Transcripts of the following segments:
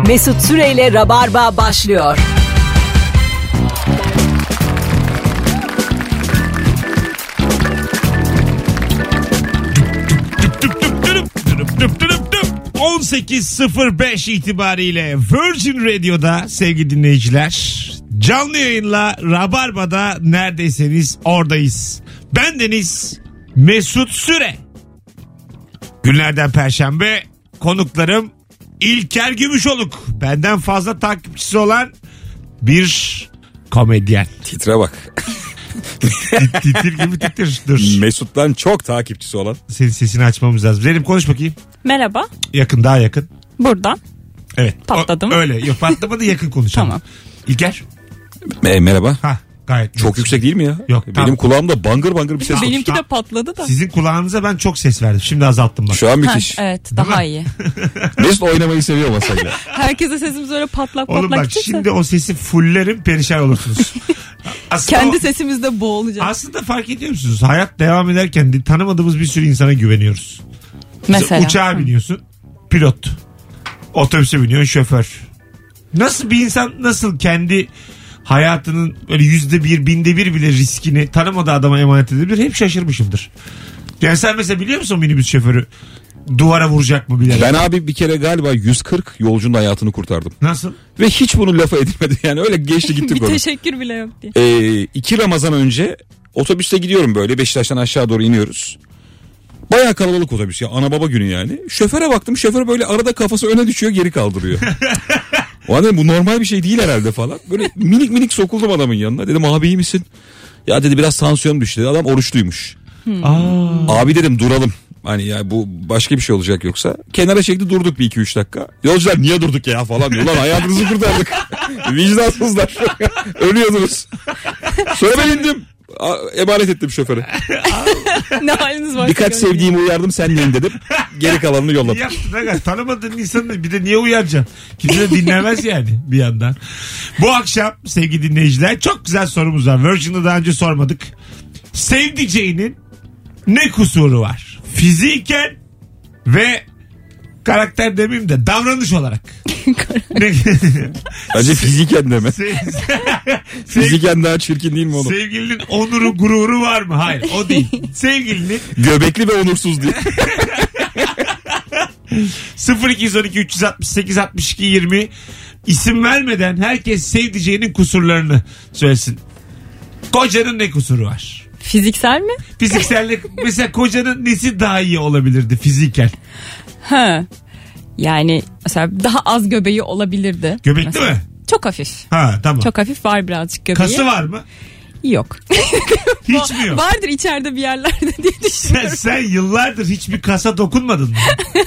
Mesut Süreyle Rabarba başlıyor. Düp düp dürüp, dürüp düp dürüp düp. 18.05 itibariyle Virgin Radio'da sevgili dinleyiciler canlı yayınla Rabarba'da neredeyseniz oradayız. Ben Deniz Mesut Süre. Günlerden Perşembe konuklarım İlker Gümüşoluk. Benden fazla takipçisi olan bir komedyen. Titre bak. Titir gibi titir. Dur. Mesut'tan çok takipçisi olan. Senin sesini açmamız lazım. Zeynep konuş bakayım. Merhaba. Yakın daha yakın. Buradan. Evet. Patladı O- mı? Öyle. Yok patlamadı yakın konuşalım. Tamam. İlker. E, merhaba. Ha gayet. Çok net. yüksek değil mi ya? Yok, Benim tamam. kulağımda bangır bangır bir ses. Benimki de patladı da. Sizin kulağınıza ben çok ses verdim. Şimdi azalttım bak. Şu an Ha, müthiş. evet daha iyi. Mesut oynamayı seviyor masayla. Herkese sesimiz öyle patlak Oğlum patlak bak çıksa. şimdi o sesi fullerim perişan olursunuz. aslında, Kendi o- sesimizde boğulacağız. aslında fark ediyor musunuz? Hayat devam ederken de tanımadığımız bir sürü insana güveniyoruz. Mesela. Uçağa biniyorsun pilot. Otobüse biniyorsun şoför. Nasıl bir insan nasıl kendi hayatının böyle yüzde bir binde bir bile riskini tanımadığı adama emanet edebilir hep şaşırmışımdır. Yani sen mesela biliyor musun minibüs şoförü duvara vuracak mı bilerek? Ben abi bir kere galiba 140 yolcunun hayatını kurtardım. Nasıl? Ve hiç bunu lafa edilmedi. Yani öyle geçti gitti bir konu. teşekkür bile yok diye. Ee, iki Ramazan önce otobüste gidiyorum böyle Beşiktaş'tan aşağı doğru iniyoruz. Baya kalabalık otobüs ya ana baba günü yani. Şoföre baktım şoför böyle arada kafası öne düşüyor geri kaldırıyor. o an dedim, bu normal bir şey değil herhalde falan. Böyle minik minik sokuldum adamın yanına. Dedim abi iyi misin? Ya dedi biraz tansiyonum düştü. dedi. Adam oruçluymuş. Aa, Abi dedim duralım. Hani ya bu başka bir şey olacak yoksa. Kenara çekti durduk bir iki üç dakika. Yolcular niye durduk ya falan diyor. Lan hayatınızı kurtardık. Vicdansızlar. Ölüyordunuz. Sonra ben indim. A- Emanet ettim şoföre. ne haliniz var? Birkaç sevdiğimi uyardım sen de in dedim. Geri kalanını yolladım. yaptın aga. Tanımadığın insanı bir de niye uyaracaksın? Kimse de dinlemez yani bir yandan. Bu akşam sevgili dinleyiciler çok güzel sorumuz var. Virgin'ı daha önce sormadık. Sevdiceğinin ne kusuru var? Fiziken ve karakter demeyeyim de davranış olarak. ne? Bence fiziken deme. Sev- sev- Fiziken daha çirkin değil mi oğlum? Sevgilinin onuru gururu var mı? Hayır o değil. Sevgilinin Göbekli ve onursuz diye. 0212 368 62 20 isim vermeden herkes sevdiceğinin kusurlarını söylesin. Kocanın ne kusuru var? Fiziksel mi? Fizikselde mesela kocanın nesi daha iyi olabilirdi fiziken? Ha. Yani mesela daha az göbeği olabilirdi. Göbekli Mesela. mi? Çok hafif. Ha tamam. Çok hafif var birazcık göbeği. Kası var mı? Yok. Hiç mi yok? Vardır içeride bir yerlerde diye Sen, düşünüyorum. sen yıllardır hiçbir kasa dokunmadın mı?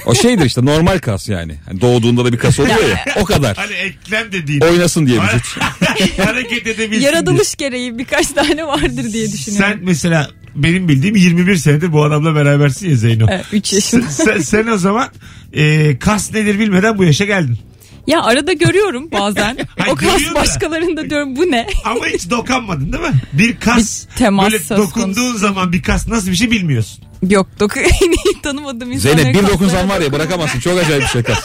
O şeydir işte normal kas yani. Hani doğduğunda da bir kas oluyor ya. O kadar. Hani eklem dediğin. Oynasın diye vücut. Hareket edebilsin diye. Yaratılış gereği birkaç tane vardır diye düşünüyorum. Sen mesela benim bildiğim 21 senedir bu adamla berabersin ya Zeyno. Evet, 3 yaşında. sen, sen o zaman e, kas nedir bilmeden bu yaşa geldin. Ya arada görüyorum bazen. Hayır, o kas da. başkalarında diyorum bu ne? Ama hiç dokanmadın değil mi? Bir kas Bir temas böyle söz dokunduğun konusu. zaman bir kas nasıl bir şey bilmiyorsun. Yok doku en iyi tanımadığım insanlara Zeynep bir dokunsan var ya bırakamazsın. Çok acayip bir şey kas.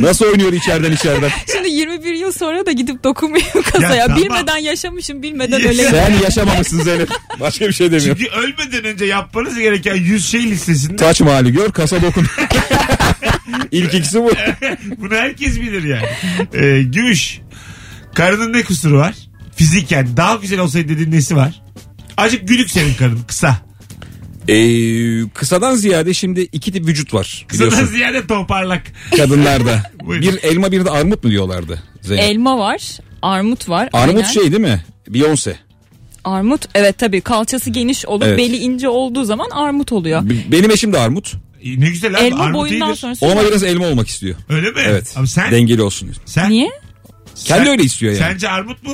Nasıl oynuyor içeriden içeriden? Şimdi 21 yıl sonra da gidip dokunmuyorum kasaya. Ya tamam. Bilmeden yaşamışım bilmeden Ya öyle. Sen yaşamamışsın Zeynep. Başka bir şey demiyorum. Çünkü ölmeden önce yapmanız gereken 100 şey listesinde Taç mali gör kasa dokun. İlk ikisi bu. bunu herkes bilir yani. Ee, gümüş. Karının ne kusuru var? Fiziken daha güzel olsaydı dediğin nesi var? Acık gülük senin karın kısa. Ee, kısadan ziyade şimdi iki tip vücut var Kısadan biliyorsun ziyade toparlak. kadınlarda. Bir elma bir de armut mu diyorlardı Zeynep? Elma var, armut var. armut aynen. şey değil mi? Beyoncé. Armut evet tabii kalçası geniş olup Evet. beli ince olduğu zaman armut oluyor. Benim eşim de armut. E, Ne güzel abi. Elma armut boyundan iyidir. sonrası. Ona biraz elma olmak istiyor. Öyle mi? Evet. Ama sen, Dengeli olsun. diyor. sen Niye? Kendi sen- öyle istiyor yani. Sence armut mu?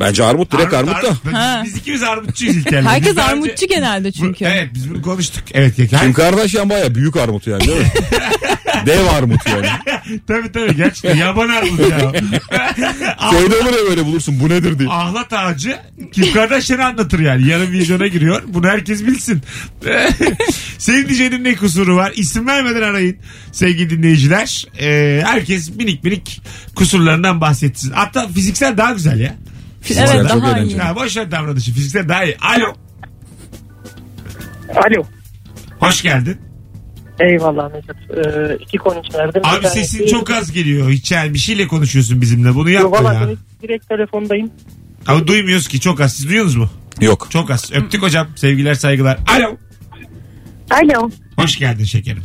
Bence armut direkt armut, da. Biz, Ha. biz ikimiz armutçuyuz İlker'le. Herkes Biz daha önce- armutçu genelde Bu- çünkü. evet biz bunu konuştuk. Evet. ya- Kim Kardashian baya büyük armut yani değil mi? Dev armut yani. tabii tabii gerçekten yaban armut ya. Köyde olur ya böyle bulursun bu nedir diye. Ahlat ağacı Kim Kardashian'ı anlatır yani. Yarın vizyona giriyor. Bunu herkes bilsin. Senin diyeceğinin ne kusuru var? İsim vermeden arayın sevgili dinleyiciler. Ee, herkes minik minik kusurlarından bahsetsin. Hatta fiziksel daha güzel ya. Fiziksel Evet, daha eğlenceli. iyi. Ha, boş ver davranışı. Fiziksel daha iyi. Alo. Alo. Hoş geldin. Eyvallah Mesut. Ee, iki konu Abi tanesi- sesin çok az geliyor. Hiç yani bir şeyle konuşuyorsun bizimle. Bunu Yok yapma valla ya. direkt, direkt telefondayım. Ama duymuyoruz ki çok az. Siz duyuyorsunuz mu? Yok. Çok az. Öptük hocam. Sevgiler saygılar. Alo. Alo. Hoş geldin şekerim.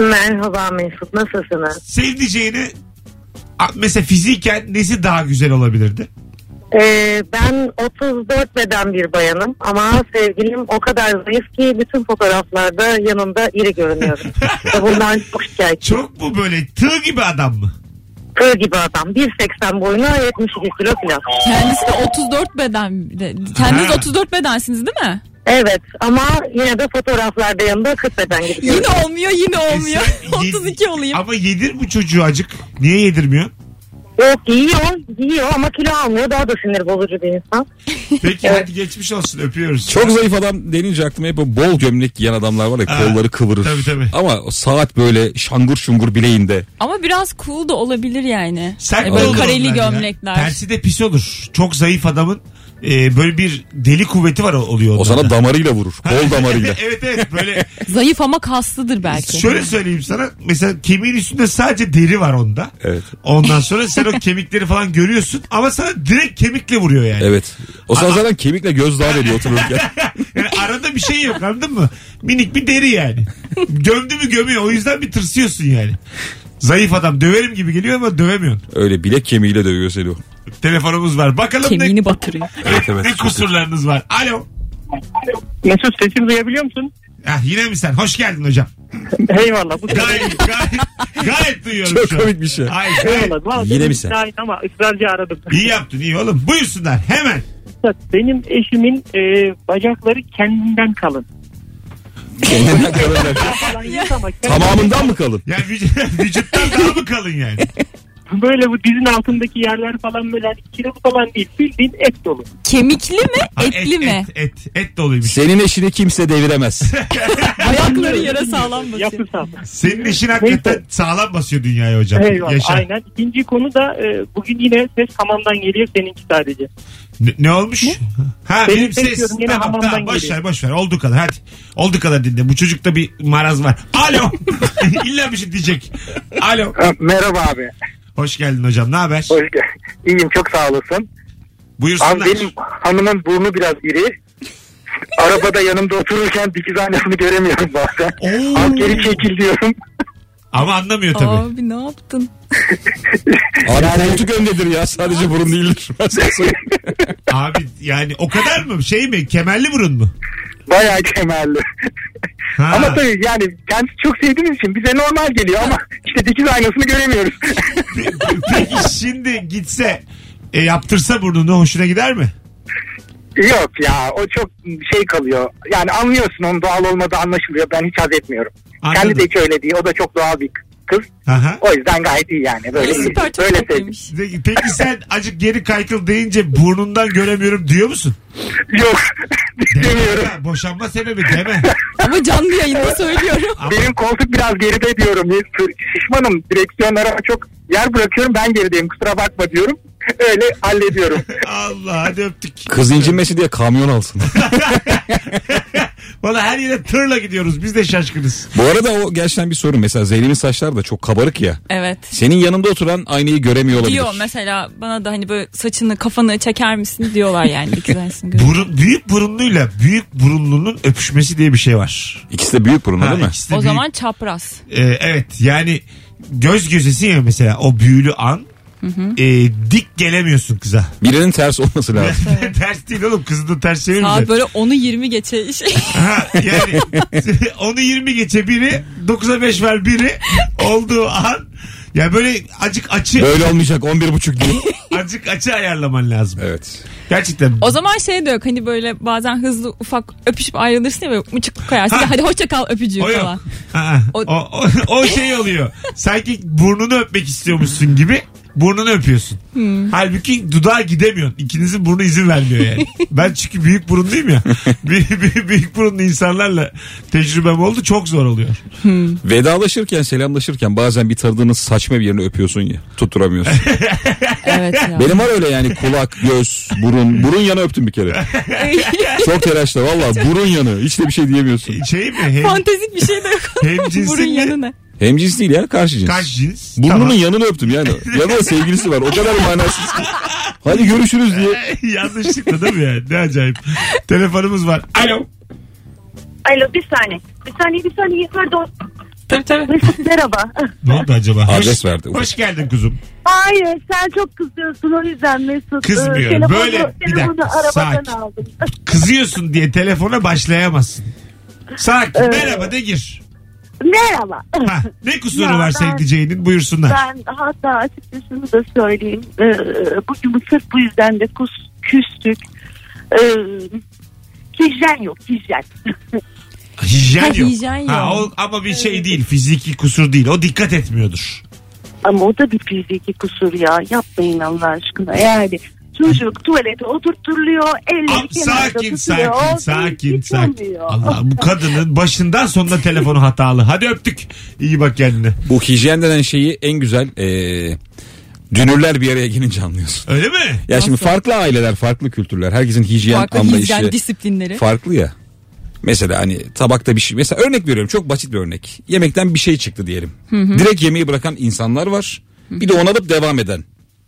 Merhaba Mesut nasılsınız? Sevdiceğini a- mesela fiziken nesi daha güzel olabilirdi? Ee, ben 34 beden bir bayanım ama sevgilim o kadar zayıf ki bütün fotoğraflarda yanında iri görünüyorum. Ve bundan çok şikayetçiyim. Çok mu böyle tığ gibi adam mı? Tığ gibi adam. 1.80 boyuna 72 kilo falan. Kendisi de 34 beden. Kendiniz Ha. 34 bedensiniz değil mi? Evet ama yine de fotoğraflarda yanında 40 beden gibi Yine görünüyorum. olmuyor yine olmuyor. E sen yed- 32 olayım. Ama yedir bu çocuğu acık. Niye yedirmiyor? Yok yiyor, yiyor ama kilo almıyor. Daha da sinir bozucu bir insan. Peki hadi geçmiş olsun öpüyoruz. Çok zayıf adam denince aklıma hep o bol gömlek giyen adamlar var ya Ha, kolları kıvırır. tabii, tabii. Ama o saat böyle şangur şungur bileğinde. Ama biraz cool da olabilir yani. Sen Hani de böyle olur kareli ya. gömlekler. Tersi de pis olur. Çok zayıf adamın e, böyle bir deli kuvveti var oluyor. O sana damarıyla vurur. Kol damarıyla. evet evet böyle Zayıf ama kaslıdır belki. şöyle söyleyeyim sana mesela kemiğin üstünde sadece deri var onda. Evet. Ondan sonra sen o kemikleri falan görüyorsun ama sana direkt kemikle vuruyor yani. Evet. O sana zaten kemikle gözdağı veriyor otururken. Yani arada bir şey yok anladın mı? Minik bir deri yani. Gömdü mü gömüyor o yüzden bir tırsıyorsun yani. Zayıf adam döverim gibi geliyor ama dövemiyorsun. Öyle bilek kemiğiyle dövüyor seni o. Telefonumuz var. Bakalım ne, Kemiğini batırıyor. Evet evet. ne kusurlarınız var. Alo. Mesut sesimi duyabiliyor musun? Ah, yine mi sen? Hoş geldin hocam. Eyvallah. Bu Gayet, gayet, gayet duyuyorum Çok şu komik bir şey. Hayır, gayet- Eyvallah. Vallahi Yine mi sen? şahit Ama ısrarcı aradım. İyi yaptın iyi oğlum. Buyursunlar hemen. Benim eşimin e, bacakları kendinden kalın. Kendinden Tamamından mı kalın? Yani vüc- vücuttan daha mı kalın yani? Böyle bu dizin altındaki yerler falan böyle hani kilolu falan değil. Bildiğin et dolu. Kemikli mi? Ha, Etli et, mi? Et, et, et doluymuş. Senin eşini kimse deviremez. Ayakları yere sağlam basıyor. Yapısal. Senin işin hakikaten Neyse. sağlam basıyor dünyaya hocam. Eyvallah. Yaşa. Aynen. İkinci konu da e, bugün yine ses hamamdan geliyor seninki sadece. Ne, ne olmuş? Ha Benim benim ses ses. diyorum, yine Tamam hamamdan tamam boş geliyor. ver boş ver. Olduğu kadar hadi. Olduğu kadar dinle. Bu çocukta bir maraz var. Alo. İlla bir şey diyecek. Alo. Merhaba abi. Hoş geldin hocam. Ne haber? Hoş gel- İyiyim çok sağ olasın. Buyursunlar. Abi benim hanımın burnu biraz iri. Arabada yanımda otururken dikiz aynasını göremiyorum bazen. Oo. Az geri çekil diyorum. Ama anlamıyor tabii. Abi ne yaptın? Abi koltuk öndedir ya sadece burun değildir. Ben sana söyleyeyim. Abi yani o kadar mı? Şey mi? Kemerli burun mu? Bayağı kemerli. Ha. Ama tabii yani kendisi çok sevdiğimiz için bize normal geliyor ama işte dikiz aynasını göremiyoruz. Peki şimdi gitse e, yaptırsa burnunu hoşuna gider mi? Yok ya o çok şey kalıyor. Yani anlıyorsun onun doğal olmadığı anlaşılıyor. Ben hiç haz etmiyorum. Anladım. Kendi de hiç öyle değil. O da çok doğal bir kız. Aha. O yüzden gayet iyi yani. Böyle iyi. Süper çok Böyle tatlıymış. Peki, peki sen acık geri kaykıl deyince burnundan göremiyorum diyor musun? Yok demiyorum. Ha, Boşanma sebebi deme. Ama canlı yayında söylüyorum. Ama Benim koltuk biraz geride diyorum. Şişmanım direksiyonlara çok yer bırakıyorum ben gerideyim kusura bakma diyorum. Öyle hallediyorum. Allah hadi öptük. Kız incinmesi diye kamyon alsın. Valla her yere tırla gidiyoruz. Biz de şaşkınız. Bu arada o gerçekten bir sorun. Mesela Zeynep'in saçları da çok kabarık ya. Evet. Senin yanında oturan aynayı göremiyor olabilir. Diyor mesela bana da hani böyle saçını kafanı çeker misin diyorlar yani dikiz aynasını görüyorum. Burun, büyük burunluyla büyük burunlunun öpüşmesi diye bir şey var. İkisi de büyük burunlu Ha, değil mi? ikisi de O büyük. zaman çapraz. Ee, evet yani göz gözesin ya mesela o büyülü an. E, dik gelemiyorsun kıza. Birinin ters olması lazım. ters değil oğlum kızı da ters çevirmeyeceksin. Saat böyle 10'u 20 geçe şey. Ha, yani onu 20 geçe biri 9'a 5 ver biri olduğu an ya böyle acık açı Böyle olmayacak 11 buçuk değil. Azıcık açı ayarlaman lazım. Evet. Gerçekten. O zaman şey de yok hani böyle bazen hızlı ufak öpüşüp ayrılırsın ya böyle mıçık koyarsın. Ha. Hadi hoşça kal öpücüğü O yok. falan. Aa, o, O- o, o şey oluyor. Sanki burnunu öpmek istiyormuşsun gibi burnunu öpüyorsun. Hmm. Halbuki dudağa gidemiyorsun. İkinizin burnu izin vermiyor yani. ben çünkü büyük burunluyum ya. büyük, büyük, büyük burunlu insanlarla tecrübem oldu. Çok zor oluyor. Vedalaşırken selamlaşırken bazen bir tanıdığınız saçma bir yerini öpüyorsun ya. Tutturamıyorsun. Evet ya. Benim var öyle yani kulak, göz, burun. Burun yanı öptüm bir kere. Çok telaşla valla burun yanı. Hiç de bir şey diyemiyorsun. Şey mi? Hem, Fantezik bir şey de yok. hem cinsin Burun mi? yanı ne? Hem cins değil ya karşı cins. Kaç cins? Burnunun Tamam. yanını öptüm yani. Yanında sevgilisi var. O kadar manasız ki. Hadi görüşürüz diye. Yanlışlıkla değil mi yani? Ne acayip. Telefonumuz var. Alo. Alo bir saniye. Bir saniye bir saniye pardon. Tabii tabii. Mesut merhaba. Ne oldu acaba? Adres verdi. Hoş geldin kuzum. Hayır sen çok kızıyorsun o yüzden Mesut. Kızmıyorum. Telefonu- Böyle, bir dakika, arabadan sakin. aldım. Kızıyorsun diye telefona başlayamazsın. Sakin. Merhaba de gir. Merhaba. Ha, ne kusuru Ya var ben- sevdiceğinin buyursunlar. Ben hatta açıkça şunu da söyleyeyim. Ee, bugün sırf bu yüzden de kus, küstük. Ee, hijyen yok hijyen. Hijyen Ha, yok. hijyen yok. Ha, o, ama bir şey değil fiziki kusur değil. O dikkat etmiyordur. Ama o da bir fiziki kusur ya. Yapmayın Allah aşkına. Yani çocuk tuvalete oturtturuluyor. Elleri Am, kenarda sakin tutuyor. sakin sakin hiç sakin. Allah bu kadının başından sonuna telefonu hatalı. Hadi öptük. İyi bak kendine. Bu hijyen denen şeyi en güzel eee dünürler bir araya gelince anlıyorsun. Öyle mi? Ya şimdi Nasıl? farklı aileler, farklı kültürler. Herkesin hijyen Farklı anlayışı hijyen disiplinleri. farklı ya. Mesela hani tabakta bir şey. Mesela örnek veriyorum çok basit bir örnek. Yemekten bir şey çıktı diyelim. Direkt yemeği bırakan insanlar var. Bir de onu alıp devam eden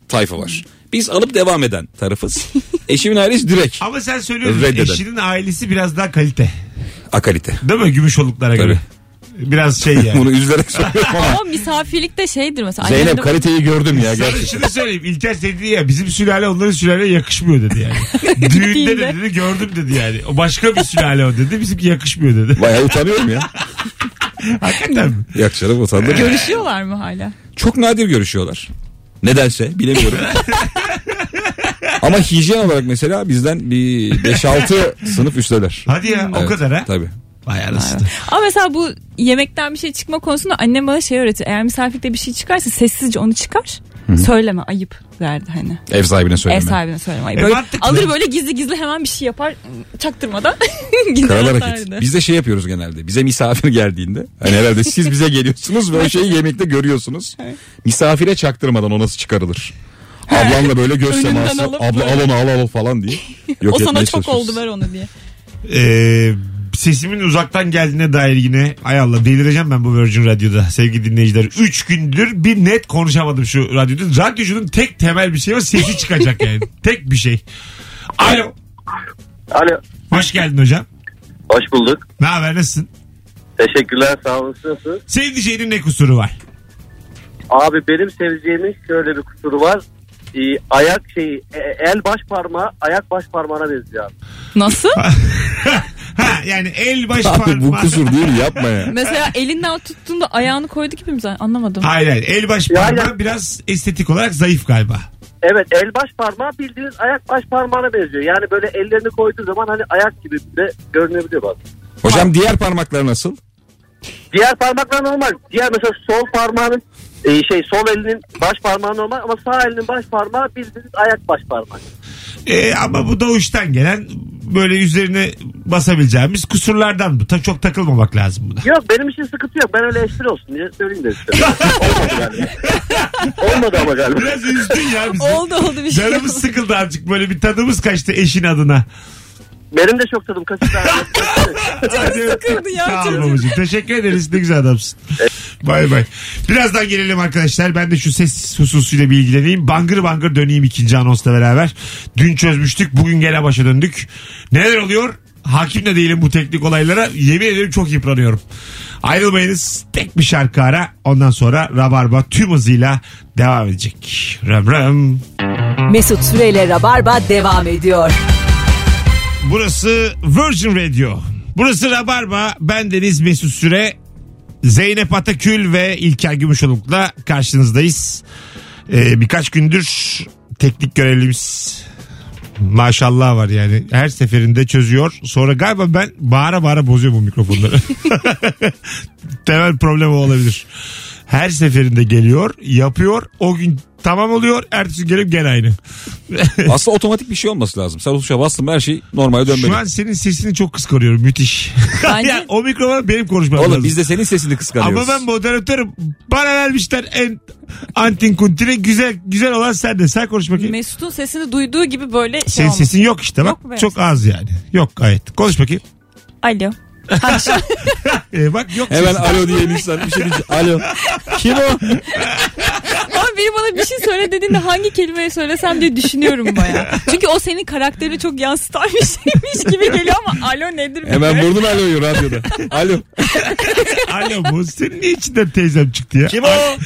tayfa var. Biz alıp devam eden tarafız. Eşimin ailesi direkt Ama sen söylüyorsun Reddeden. eşinin ailesi biraz daha kalite. akalite. Değil mi? Gümüşoluklara göre. Biraz şey yani. Bunu üzülerek söylüyorum ama. Ama misafirlik de şeydir mesela. Zeynep kaliteyi gördüm ya Sana gerçekten. şunu söyleyeyim. İlker dedi ya bizim sülale onların sülaleye yakışmıyor dedi yani. Düğünde de Gittiğinde. dedi gördüm dedi yani. O başka bir sülale o dedi. Bizimki yakışmıyor dedi. Bayağı utanıyorum ya. Hakikaten mi? Yak canım utandım. Görüşüyorlar mı hala? Çok nadir görüşüyorlar. Nedense bilemiyorum. Ama hijyen olarak mesela bizden bir 5-6 sınıf üstteler. Hadi ya o Evet, kadar ha. Tabii. Vay anasını. Ama mesela bu yemekten bir şey çıkma konusunda annem bana şey öğretti. Eğer misafirlikte bir şey çıkarsa sessizce onu çıkar. Söyleme ayıp derdi hani. Ev sahibine söyleme. Ev sahibine söyleme ayıp. E, Böyle mantıklı. alır böyle gizli gizli hemen bir şey yapar çaktırmadan Karalar atardı. hareket. Biz de şey yapıyoruz genelde. Bize misafir geldiğinde. Hani herhalde siz bize geliyorsunuz ve o şeyi yemekte görüyorsunuz. Misafire çaktırmadan o nasıl çıkarılır. Ablamla böyle göz teması. Abla böyle. al onu al al falan diye. Yok o sana çok oldu ver onu diye. Ee, sesimin uzaktan geldiğine dair yine ay Allah delireceğim ben bu Virgin Radyo'da sevgili dinleyiciler. Üç gündür bir net konuşamadım şu radyoda. Radyocunun tek temel bir şey var sesi çıkacak yani. tek bir şey. Alo. Alo. Hoş geldin hocam. Hoş bulduk. Ne haber nasılsın? Teşekkürler sağ olun. Nasılsınız? Sevdiceğinin ne kusuru var? Abi benim seveceğimin şöyle bir kusuru var. Ee, ayak şeyi e- el baş parmağı ayak baş parmağına benziyor abi. Nasıl? ha yani el baş Abi parmağı. bu kusur değil yapma ya. Mesela elinden tuttuğunda ayağını koydu gibi mi? zaten? Anlamadım. Hayır hayır el baş parmağı ya. biraz estetik olarak zayıf galiba. Evet el baş parmağı bildiğiniz ayak baş parmağına benziyor. Yani böyle ellerini koyduğu zaman hani ayak gibi de görünebiliyor bazen. Hocam diğer parmaklar nasıl? Diğer parmaklar normal. Diğer mesela sol parmağının e, şey sol elinin baş parmağı normal ama sağ elinin baş parmağı bildiğiniz ayak baş parmağı. Ee, ama bu doğuştan gelen böyle üzerine basabileceğimiz kusurlardan bu. Ta, çok takılmamak lazım buna. Yok benim için sıkıntı yok. Ben öyle espri olsun diye söyleyeyim de işte. Olmadı galiba. Olmadı ama galiba. Biraz üzdün ya bizi. Oldu oldu bir şey. Canımız sıkıldı azıcık böyle bir tadımız kaçtı eşin adına. Benim de çok tadım kaçtı. Hadi sıkıldı ya Sağ ol babacığım. Teşekkür ederiz. Ne güzel adamsın. Bay bay. Birazdan gelelim arkadaşlar. Ben de şu ses hususuyla bir ilgileneyim. Bangır bangır döneyim ikinci anonsla beraber. Dün çözmüştük. Bugün gene başa döndük. Neler oluyor? Hakim de değilim bu teknik olaylara. Yemin ederim çok yıpranıyorum. Ayrılmayınız. Tek bir şarkı ara. Ondan sonra Rabarba tüm hızıyla devam edecek. Rım rım. Mesut Süreyle Rabarba devam ediyor. Burası Virgin Radio. Burası Rabarba. Ben Deniz Mesut Süre. Zeynep Atakül ve İlker Gümüşoluk'la karşınızdayız. Ee, birkaç gündür teknik görevlimiz maşallah var yani. Her seferinde çözüyor. Sonra galiba ben bağıra bağıra bozuyorum bu mikrofonları. Temel problem olabilir. Her seferinde geliyor, yapıyor. O gün tamam oluyor. Ertesi gün gelip gene aynı. Aslında otomatik bir şey olması lazım. Sen o tuşa bastın her şey normale dönmeli. Şu an senin sesini çok kıskanıyorum. Müthiş. Bence- Ya o mikrofon benim konuşmam Oğlum lazım. biz de senin sesini kıskanıyoruz. Ama ben moderatörüm. Bana vermişler en antin kuntini. Güzel güzel olan sen de. Sen konuş bakayım. Mesut'un sesini duyduğu gibi böyle şey Senin olmuş. sesin yok işte bak. Yok. Çok az yani. Yok gayet. Konuş bakayım. Alo. Ee, bak yok Hemen alo diyen insan bir şey diyecek. Alo. Kim o? Biri bana bir şey söyle dediğinde hangi kelimeyi söylesem diye düşünüyorum baya. Çünkü o senin karakterini çok yansıtan bir şeymiş gibi geliyor ama alo nedir? Hemen vurdun aloyu radyoda. Alo. Alo bu. Senin niye içinden teyzem çıktı ya? Kim o?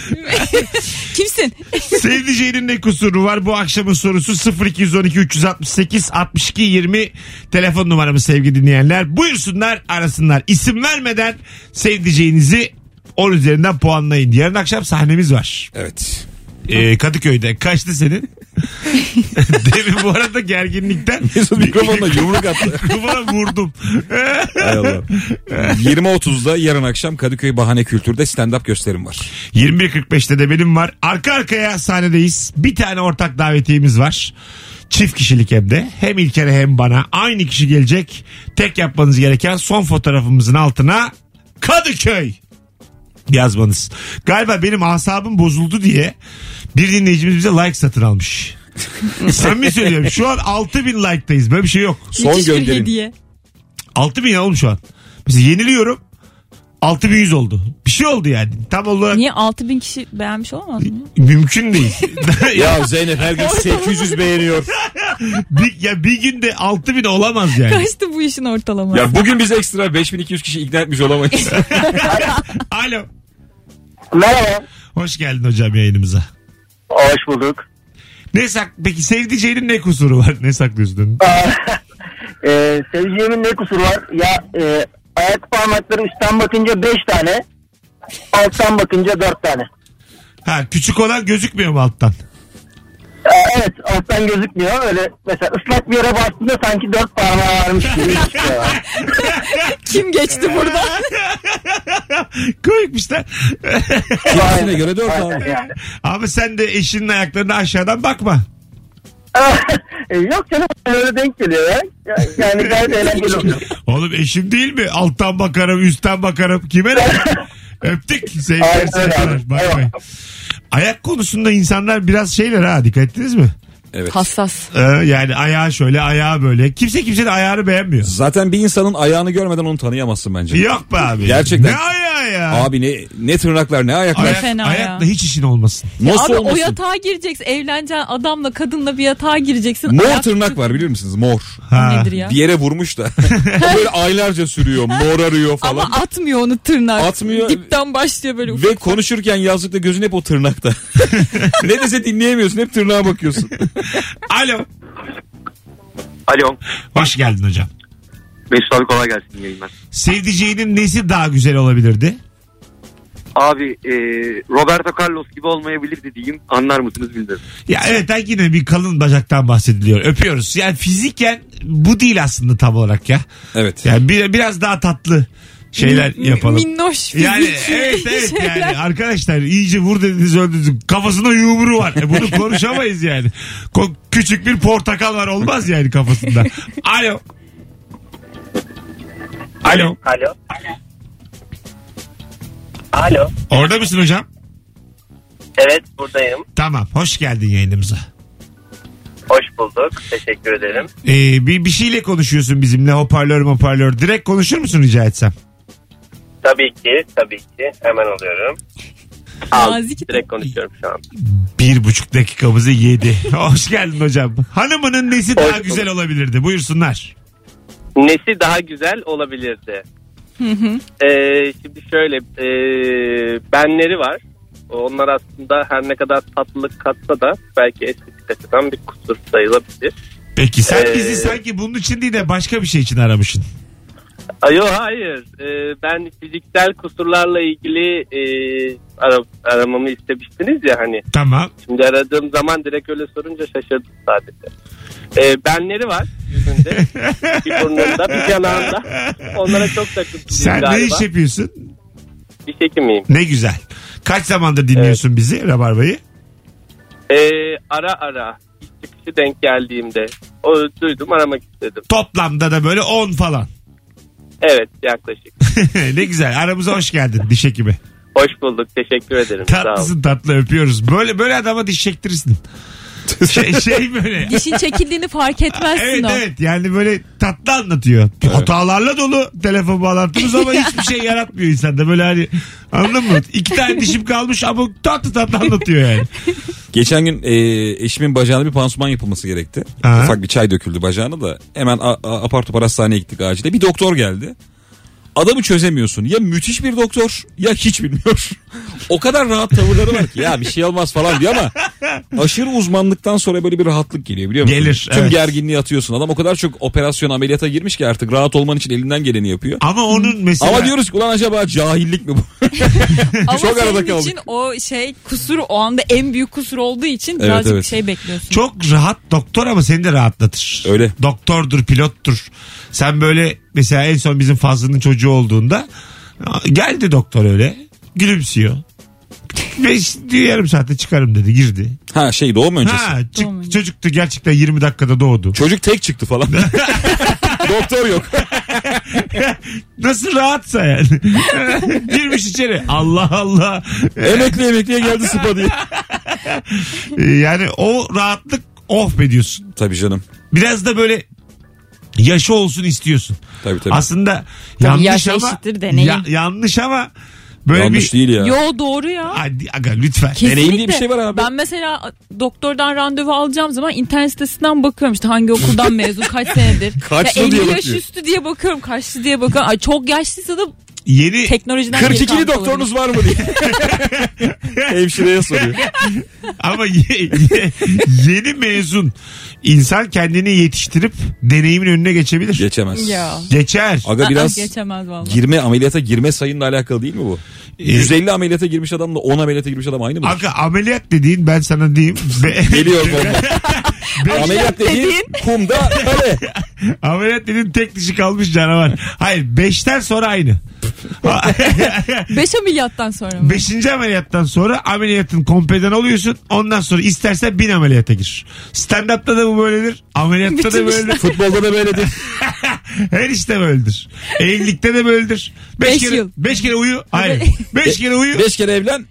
Kimsin? Sevdiceğinin ne kusuru var? Bu akşamın sorusu 0212 368 62 20 telefon numaramız sevgili dinleyenler. Buyursunlar arasınlar. İsim vermeden sevdiceğinizi 10 üzerinden puanlayın. Yarın akşam sahnemiz var. Evet. Ee, Kadıköy'de. Kaçtı senin? Demin bu arada gerginlikten Mesut mikrofonla yumruk attı. kafana vurdum. Hay Allah. 20.30'da yarın akşam Kadıköy Bahane Kültür'de stand-up gösterim var. 21.45'te de benim var. Arka arkaya sahnedeyiz. Bir tane ortak davetiyemiz var. Çift kişilik hem de. Hem İlker'e hem bana. Aynı kişi gelecek. Tek yapmanız gereken son fotoğrafımızın altına Kadıköy yazmanız. Galiba benim asabım bozuldu diye bir dinleyicimiz bize like satın almış. Samimi söylüyorum. Şu an 6000 like'tayız. Böyle bir şey yok. Son Müthiş bir gönderin. hediye. 6000 ya oğlum şu an. Mesela yeniliyorum. 6100 oldu. Bir şey oldu yani. Tam olarak Niye 6000 kişi beğenmiş olamaz mı? mümkün değil. Ya Zeynep her gün 800 beğeniyor. bir, ya bir günde 6000 olamaz yani. Kaçtı bu işin ortalaması? Ya bugün biz ekstra 5200 kişi ikna etmiş olamayız. Alo. Merhaba. Hoş geldin hocam yayınımıza. Hoş bulduk. Ne sak peki sevdiceğinin ne kusuru var? Ne saklıyorsun? Ee, seveceğimin ne kusuru var? Ya e, ayak parmakları üstten bakınca 5 tane. Alttan bakınca 4 tane. Ha küçük olan gözükmüyor mu alttan? Ee, evet alttan gözükmüyor. Öyle mesela ıslak bir yere bastığında sanki 4 parmağı varmış gibi. Kim geçti buradan? Koymuş lan. Kimisine göre 4 abi. Ama sen de eşinin ayaklarına aşağıdan bakma. E, Yok canım öyle denk geliyor ya. Ya- Yani gayet eğlenceli oluyor. Oğlum eşim değil mi? Alttan bakarım, üstten bakarım. Kime ne? Öptük. Sevgiler, sevgiler. Bay bay. Ayak konusunda insanlar biraz şeyler ha dikkat ettiniz mi? Evet. Hassas. Ee, yani ayağı şöyle ayağı böyle. Kimse kimsenin ayağını beğenmiyor. Zaten bir insanın ayağını görmeden onu tanıyamazsın bence. Yok be abi. Gerçekten. Ne ayağı ya? Abi ne ne tırnaklar ne ayaklar. Ayak, fena ya. ayakla hiç işin olmasın. Nasıl Abi o olmasın? yatağa gireceksin. Evleneceksin adamla kadınla bir yatağa gireceksin. Mor Ayak- tırnak var bilir misiniz? Mor. Ha. Nedir ya? Bir yere vurmuş da. böyle aylarca sürüyor. Mor arıyor falan. Ama atmıyor onu tırnak. Atmıyor. Dipten başlıyor böyle. Ve konuşurken yazlıkta gözün hep o tırnakta. ne dese dinleyemiyorsun. Hep tırnağa bakıyorsun. Alo. Alo. Hoş geldin hocam. Mesut abi kolay gelsin yayınlar. Sevdiceğinin nesi daha güzel olabilirdi? Abi e, Roberto Carlos gibi olmayabilirdi diyeyim. Anlar mısınız bilmiyorum. Ya evet ben yine bir kalın bacaktan bahsediliyor. Öpüyoruz. Yani fiziken bu değil aslında tam olarak ya. Evet. Yani bir, biraz daha tatlı şeyler yapalım. Minnoş Yani evet evet şeyler. yani arkadaşlar iyice vur dediniz öldünüz. Kafasında yumruğu var. E bunu konuşamayız yani. Ko- küçük bir portakal var olmaz yani kafasında. Alo. Alo. Alo. Alo. Orada mısın hocam? Evet buradayım. Tamam. Hoş geldin yayınımıza. Hoş bulduk. Teşekkür ederim. Ee, bir, bir şeyle konuşuyorsun bizimle hoparlör hoparlör. Direkt konuşur musun rica etsem? Tabii ki. Tabii ki. Hemen alıyorum. Nazik. Direkt konuşuyorum şu an. Bir buçuk dakikamızı yedi. Hoş geldin hocam. Hanımının nesi daha bulduk. güzel olabilirdi? Buyursunlar. Nesi daha güzel olabilirdi? Ee, şimdi şöyle e, benleri var. Onlar aslında her ne kadar tatlılık katsa da belki estetik açıdan bir kusur sayılabilir. Peki sen Ee, bizi sanki bunun için değil de başka bir şey için aramışsın. Ayo hayır. Ee, ben fiziksel kusurlarla ilgili e, ara- aramamı istemiştiniz ya hani. Tamam. Şimdi aradığım zaman direkt öyle sorunca şaşırdım sadece. Ee, benleri var yüzünde. bir burnunda bir yanağında. Onlara çok takıntılıyım Sen galiba. ne iş yapıyorsun? Diş hekimiyim. Ne güzel. Kaç zamandır dinliyorsun bizi Rabarba'yı? Ee, ara ara iş çıkışı denk geldiğimde o duydum aramak istedim. Toplamda da böyle 10 falan. Evet yaklaşık. ne güzel. Aramıza hoş geldin diş hekimi. Hoş bulduk teşekkür ederim. Sağ olun. Tatlısın tatlı öpüyoruz. Böyle böyle adama diş çektirirsin. Şey, şey böyle. Dişin çekildiğini fark etmezsin Evet o. evet yani böyle tatlı anlatıyor. Hatalarla dolu telefon bağlantımız ama hiçbir şey yaratmıyor insanda. Böyle hani anladın mı? İki tane dişim kalmış ama tatlı tatlı anlatıyor yani. Geçen gün e, eşimin bacağına bir pansuman yapılması gerekti. Aha. Ufak bir çay döküldü bacağına da. Hemen a- a- apar topar hastaneye gittik acile. Bir doktor geldi. Adamı çözemiyorsun. Ya müthiş bir doktor ya hiç bilmiyor. o kadar rahat tavırları var ki ya bir şey olmaz falan diyor ama aşırı uzmanlıktan sonra böyle bir rahatlık geliyor biliyor musun? Gelir, Tüm evet. gerginliği atıyorsun. Adam o kadar çok operasyon ameliyata girmiş ki artık rahat olman için elinden geleni yapıyor. Ama onun mesela... Ama diyoruz ki ulan acaba cahillik mi bu? Ama Çok arada senin kaldık. için o şey kusur o anda en büyük kusur olduğu için Evet, birazcık evet. şey bekliyorsun. Çok rahat doktor ama seni de rahatlatır. Öyle. Doktordur, pilottur. Sen böyle mesela en son bizim Fazlı'nın çocuğu olduğunda geldi doktor öyle gülümsüyor. Ve diyor yarım saatte çıkarım dedi girdi. Ha şey doğum öncesi. Ha, çık- Doğum öncesi. çocuk da gerçekten 20 dakikada doğdu. Çocuk tek çıktı falan. Doktor yok. Nasıl rahatsa yani. Girmiş içeri. Allah Allah. emekli emekliye geldi spa diye. Yani o rahatlık of be diyorsun. Tabii canım. Biraz da böyle yaşı olsun istiyorsun. Tabii tabii. Aslında yanlış yaş ama eşittir deneyim. Ya- yanlış ama böyle Yanlış bir değil ya. Yo doğru ya. Hadi aga lütfen. Kesinlikle. Deneyim diye bir şey var abi. Ben mesela doktordan randevu alacağım zaman internet sitesinden bakıyorum işte hangi okuldan mezun kaç senedir. Kaçlı ya 50 diye yaş bakıyor. üstü diye bakıyorum kaçlı diye bakıyorum. Ay çok yaşlıysa da Yeni teknolojiden geri 42'li kalmış doktorunuz var mı diye. Hemşireye soruyor. ama ye- ye- yeni mezun insan kendini yetiştirip deneyimin önüne geçebilir. Geçemez. Ya. Geçer. Aga biraz geçemez vallahi. girme ameliyata girme sayınla alakalı değil mi bu? Ee, 150 ameliyata girmiş adamla 10 ameliyata girmiş adam aynı mı? Aga ameliyat dediğin ben sana diyeyim. Be- Geliyor bomba. ameliyat dediğin kumda kale. ameliyat dediğin tek dişi kalmış canavar. Hayır beşten sonra aynı. 5 ameliyattan sonra mı? Beşinci ameliyattan sonra ameliyatın kompeden oluyorsun. Ondan sonra istersen bin ameliyata gir. Stand-up'ta da bu böyledir. Ameliyatta da Bütün böyledir. Futbolda da böyledir. Her işte böyledir. Evlilikte de böyledir. Beş, Beş kere, yıl. beş kere uyu. Hayır. Beş kere uyu. 5 kere evlen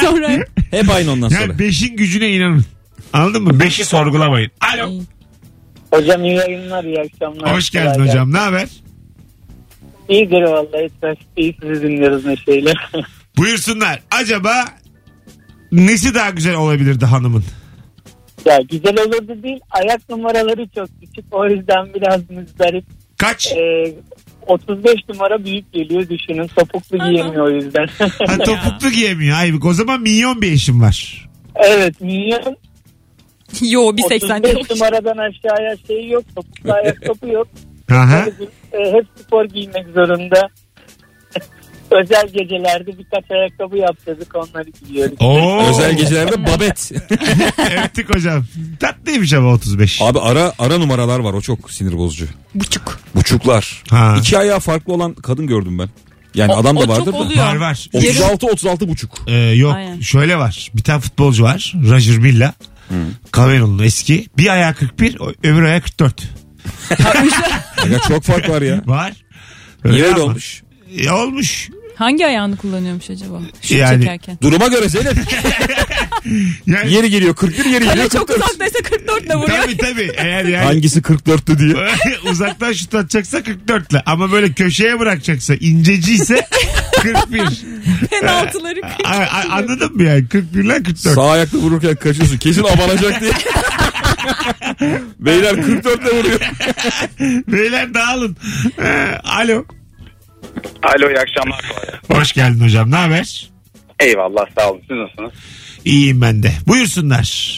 sonra hep aynı ondan sonra. Yani beşin gücüne inanın. Anladın mı? Beşi sorgulamayın. Alo. Hocam iyi yayınlar, iyi akşamlar. Hoş geldin Kolay hocam. Ne haber? İyidir vallahi. İyi sizi dinliyoruz neşeyle. Buyursunlar. Acaba nesi daha güzel olabilirdi hanımın? ya güzel olurdu değil. Ayak numaraları çok küçük. O yüzden biraz müzdarip. Kaç? Ee, 35 numara büyük geliyor düşünün. Topuklu giyemiyor o yüzden. Ha, topuklu giyemiyor. Aybık. O zaman milyon bir eşim var. evet milyon yo bir 80 35 numaradan aşağıya şey yok. Topuklu ayakkabı yok. Aha. Ee, hep spor giymek zorunda. Özel gecelerde birkaç ayakkabı yaptırdık onları giyiyoruz. Oo. Özel gecelerde babet. Öptük hocam. Tatlıymış ama 35. Abi ara ara numaralar var o çok sinir bozucu. buçuk. Buçuklar. Ha. İki ayağı farklı olan kadın gördüm ben. Yani O- adam da o çok vardır da. oluyor. Var var. 36 36 buçuk. Ee, yok Aynen. şöyle var. Bir tane futbolcu var. Roger Milla. Cameron'un eski. Bir ayağı 41 o- öbür ayağı 44. Aga çok fark var ya. Var. Niye öyle ama. olmuş? E, olmuş. Hangi ayağını kullanıyormuş acaba? Şut Yani- çekerken. Duruma göre Zeynep. Yani, Yeri geliyor 41 yeri Kale geliyor çok 44. uzaktaysa 44 ile vuruyor. tabii tabii. Eğer yani Hangisi 44'tü diye. uzaktan şut atacaksa 44'le. Ama böyle köşeye bırakacaksa inceciyse 41. Penaltıları A- a- anladın mı yani? 41 ile 44. Sağ ayakla vururken kaçıyorsun. Kesin abanacak diye. Beyler 44 ile vuruyor. Beyler dağılın. Ee, alo. Alo iyi akşamlar. Hoş geldin hocam. Ne haber? Eyvallah sağ olun. Siz nasılsınız? İyiyim ben de. Buyursunlar.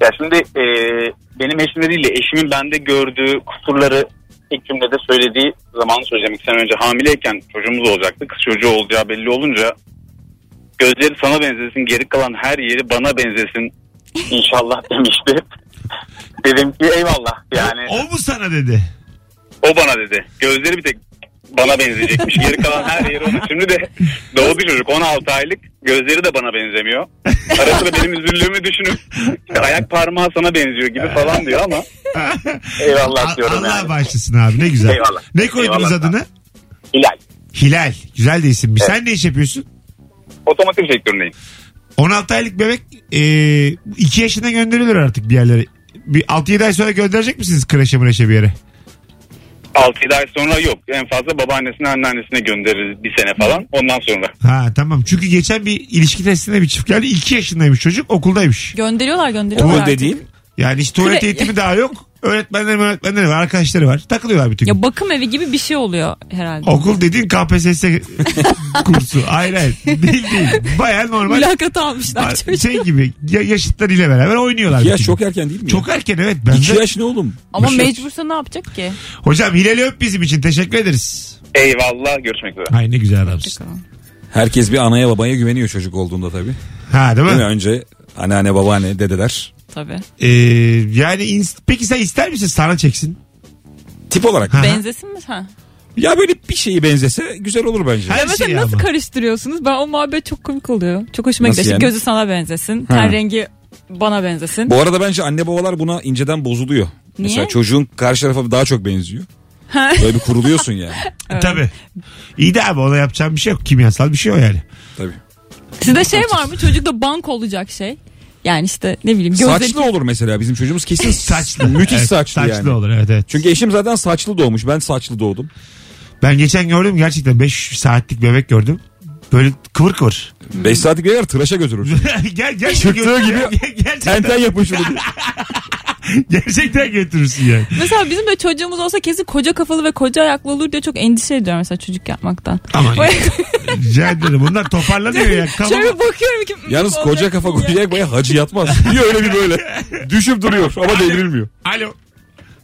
Ya şimdi e, benim eşimde değil de eşimin bende gördüğü kusurları tek cümlede söylediği zamanı söyleyeceğim. İki sene önce hamileyken çocuğumuz olacaktı. Kız çocuğu olacağı belli olunca gözleri sana benzesin geri kalan her yeri bana benzesin inşallah demişti. Dedim ki eyvallah yani O mu sana dedi? o bana dedi. Gözleri bir tek bana benzeyecekmiş. Geri kalan her yeri ona. Şimdi de doğdu çocuk 16 aylık. Gözleri de bana benzemiyor. Ara sıra benim üzüldüğümü düşünüp işte ayak parmağı sana benziyor gibi falan diyor ama eyvallah diyorum Allah yani. bağışlasın abi ne güzel. Eyvallah. Ne koydunuz Eyvallah. adını? Hilal. Hilal. Güzel de isimmiş. Sen ne iş yapıyorsun? Otomotiv sektöründeyim. 16 aylık bebek 2 yaşına gönderilir artık bir yerlere. Bir 6-7 ay sonra gönderecek misiniz kreşe mreşe bir yere? 6-7 ay sonra yok. En fazla babaannesine anneannesine göndeririz bir sene falan. Ondan sonra. Ha tamam. Çünkü geçen bir ilişki testine bir çift geldi. 2 yaşındaymış çocuk okuldaymış. Gönderiyorlar gönderiyorlar. Okul artık. dediğin Yani hiç tuvalet Kre- eğitimi daha yok. Öğretmenleri öğretmenleri var arkadaşları var. Takılıyorlar bütün gün. Ya bakım evi gibi bir şey oluyor herhalde. Okul dediğin KPSS kursu. Hayır hayır. Değil değil. Baya normal. Mülakat almışlar çocuğu. şey gibi ya- yaşıtlarıyla beraber oynuyorlar. 2 yaş bütün gün. çok erken değil mi? Çok erken evet. Ben 2 de- yaş ne oğlum? Ama şey- mecbursa ne yapacak ki? Hocam Hilal'i öp bizim için. Teşekkür ederiz. Eyvallah. Görüşmek üzere. Ay ne güzel adamsın. Herkes bir anaya babaya güveniyor çocuk olduğunda tabii. Ha değil mi? Değil mi? Önce anneanne babaanne dedeler. Tabii. Ee, yani ins- peki sen ister misin sana çeksin? Tip olarak. Ha. Benzesin mi sen? Ya böyle bir şeyi benzese güzel olur bence. Her mesela şeyi nasıl ama. karıştırıyorsunuz? Ben o muhabbet çok komik oluyor. Çok hoşuma Nasıl gidiyor. İşte yani? Gözü sana benzesin. Ha. Ten rengi bana benzesin. Bu arada bence anne babalar buna inceden bozuluyor. Niye? Mesela çocuğun karşı tarafa daha çok benziyor. Böyle bir kuruluyorsun yani. Tabii. İyi de abi ona yapacağım bir şey yok. Kimyasal bir şey o yani. Tabii. Sizde şey var mı? Çocukta bank olacak şey. Yani işte ne bileyim gözleri... Saçlı olur mesela bizim çocuğumuz kesin Saçlı. Müthiş Evet, saçlı, saçlı yani. olur evet evet. Çünkü eşim zaten saçlı doğmuş. Ben saçlı doğdum. Ben geçen gördüm gerçekten 5 saatlik bebek gördüm. Böyle kıvır kıvır. 5 saatlik beyler tıraşa götürür. gel gel. Çıktığı gibi gerçekten, Tenten diye. gerçekten götürürsün yani. Mesela bizim de çocuğumuz olsa kesin koca kafalı ve koca ayaklı olur diye çok endişe ediyorum mesela çocuk yapmaktan. Ama Böyle- rica ederim. Bunlar toparlanıyor ya. Kafam, Şöyle bakıyorum ki. Yalnız olacak koca kafa koca ayak baya hacı yatmaz. Bir öyle bir böyle. Düşüp duruyor ama devrilmiyor. Alo.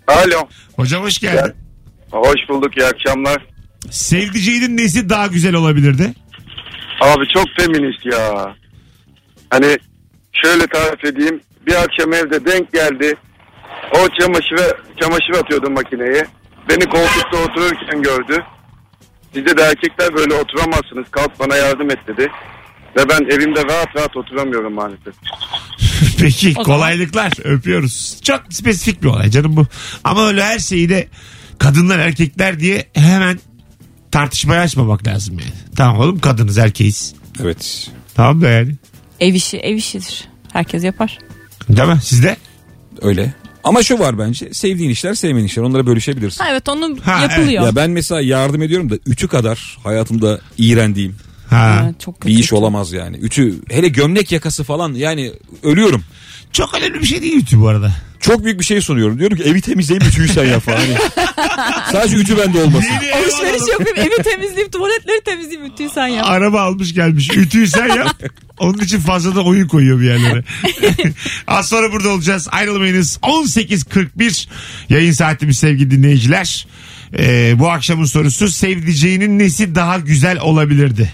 Alo. Hocam hoş geldin. Hoş bulduk. iyi akşamlar. Sevdiceğinin nesi daha güzel olabilirdi? Abi çok feminist ya. Hani şöyle tarif edeyim. Bir akşam evde denk geldi. O çamaşırı, çamaşır atıyordu makineye. Beni koltukta otururken gördü. Sizde de erkekler böyle oturamazsınız. Kalk bana yardım et dedi. Ve ben evimde rahat rahat oturamıyorum maalesef. Peki O zaman- kolaylıklar öpüyoruz. Çok spesifik bir olay canım bu. Ama öyle her şeyi de kadınlar erkekler diye hemen tartışmaya açmamak lazım yani. Tamam oğlum kadınız erkeğiz. Evet. Tamam da yani. Ev işi ev işidir. Herkes yapar. Değil mi? Sizde? Öyle. Ama şu var bence. Sevdiğin işler sevmeyen işler. Onlara bölüşebilirsin. Ha evet onun Ha, yapılıyor. Ya ben mesela yardım ediyorum da ütü kadar hayatımda iğrendiğim Ha. Ha, çok kötü. bir iş olamaz yani. Ütü hele gömlek yakası falan yani ölüyorum. Çok önemli bir şey değil ütü bu arada. Çok büyük bir şey sunuyorum. Diyorum ki evi temizleyip ütüyü sen yap falan. Sadece ütü bende olmasın. Yeni ev Alışveriş alalım. yapayım evi temizleyeyim tuvaletleri temizleyeyim ütüyü sen yap. Araba almış gelmiş. Ütüyü sen yap. Onun için fazla da oyun koyuyor bir yerlere. Az sonra burada olacağız. Ayrılmayınız. 18.41 yayın saatimiz sevgili dinleyiciler. Ee, bu akşamın sorusu sevdiceğinin nesi daha güzel olabilirdi?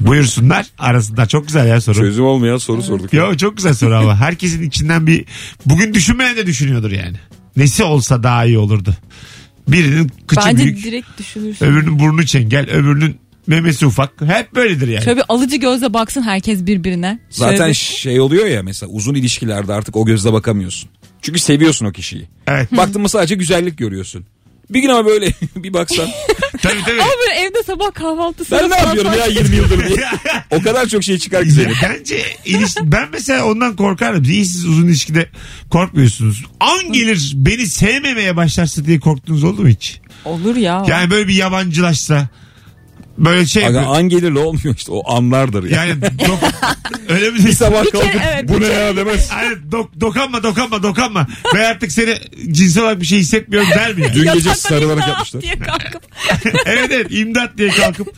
Buyursunlar. Arasında çok güzel ya soru. Çözüm olmayan soru sorduk. Yo çok güzel soru ama. Herkesin içinden bir bugün düşünmeyen de düşünüyordur yani. Nesi olsa daha iyi olurdu. Birinin kıçı Bence büyük, direkt düşünürsün. öbürünün burnu çengel, öbürünün memesi ufak. Hep böyledir yani. Şöyle bir alıcı gözle baksın herkes birbirine. Şöyle Zaten bir- şey oluyor ya mesela uzun ilişkilerde artık o gözle bakamıyorsun. Çünkü seviyorsun o kişiyi. Evet. Baktın mı sadece güzellik görüyorsun. Bir gün ama böyle bir baksan. tabii tabii. Ama böyle evde sabah kahvaltısı. ben ne yapıyorum ya 20 yıldır diye. O kadar çok şey çıkar ki senin. Bence iliş- ben mesela ondan korkarım. İyi siz uzun ilişkide korkmuyorsunuz. An gelir beni sevmemeye başlarsa diye korktunuz oldu mu hiç? Olur ya. Yani böyle bir yabancılaşsa böyle şey Aga an gelirle olmuyor işte o anlardır ya. yani dok- öyle mi Bir sabah Bir kalkıp evet, bu bir ne ya demez. Hani dok- dokanma dokanma dokanma ve artık seni cinsel olarak bir şey hissetmiyorum der mi yani? Dün gece sarılarak yapmışlar. diye kalkıp. evet evet imdat diye kalkıp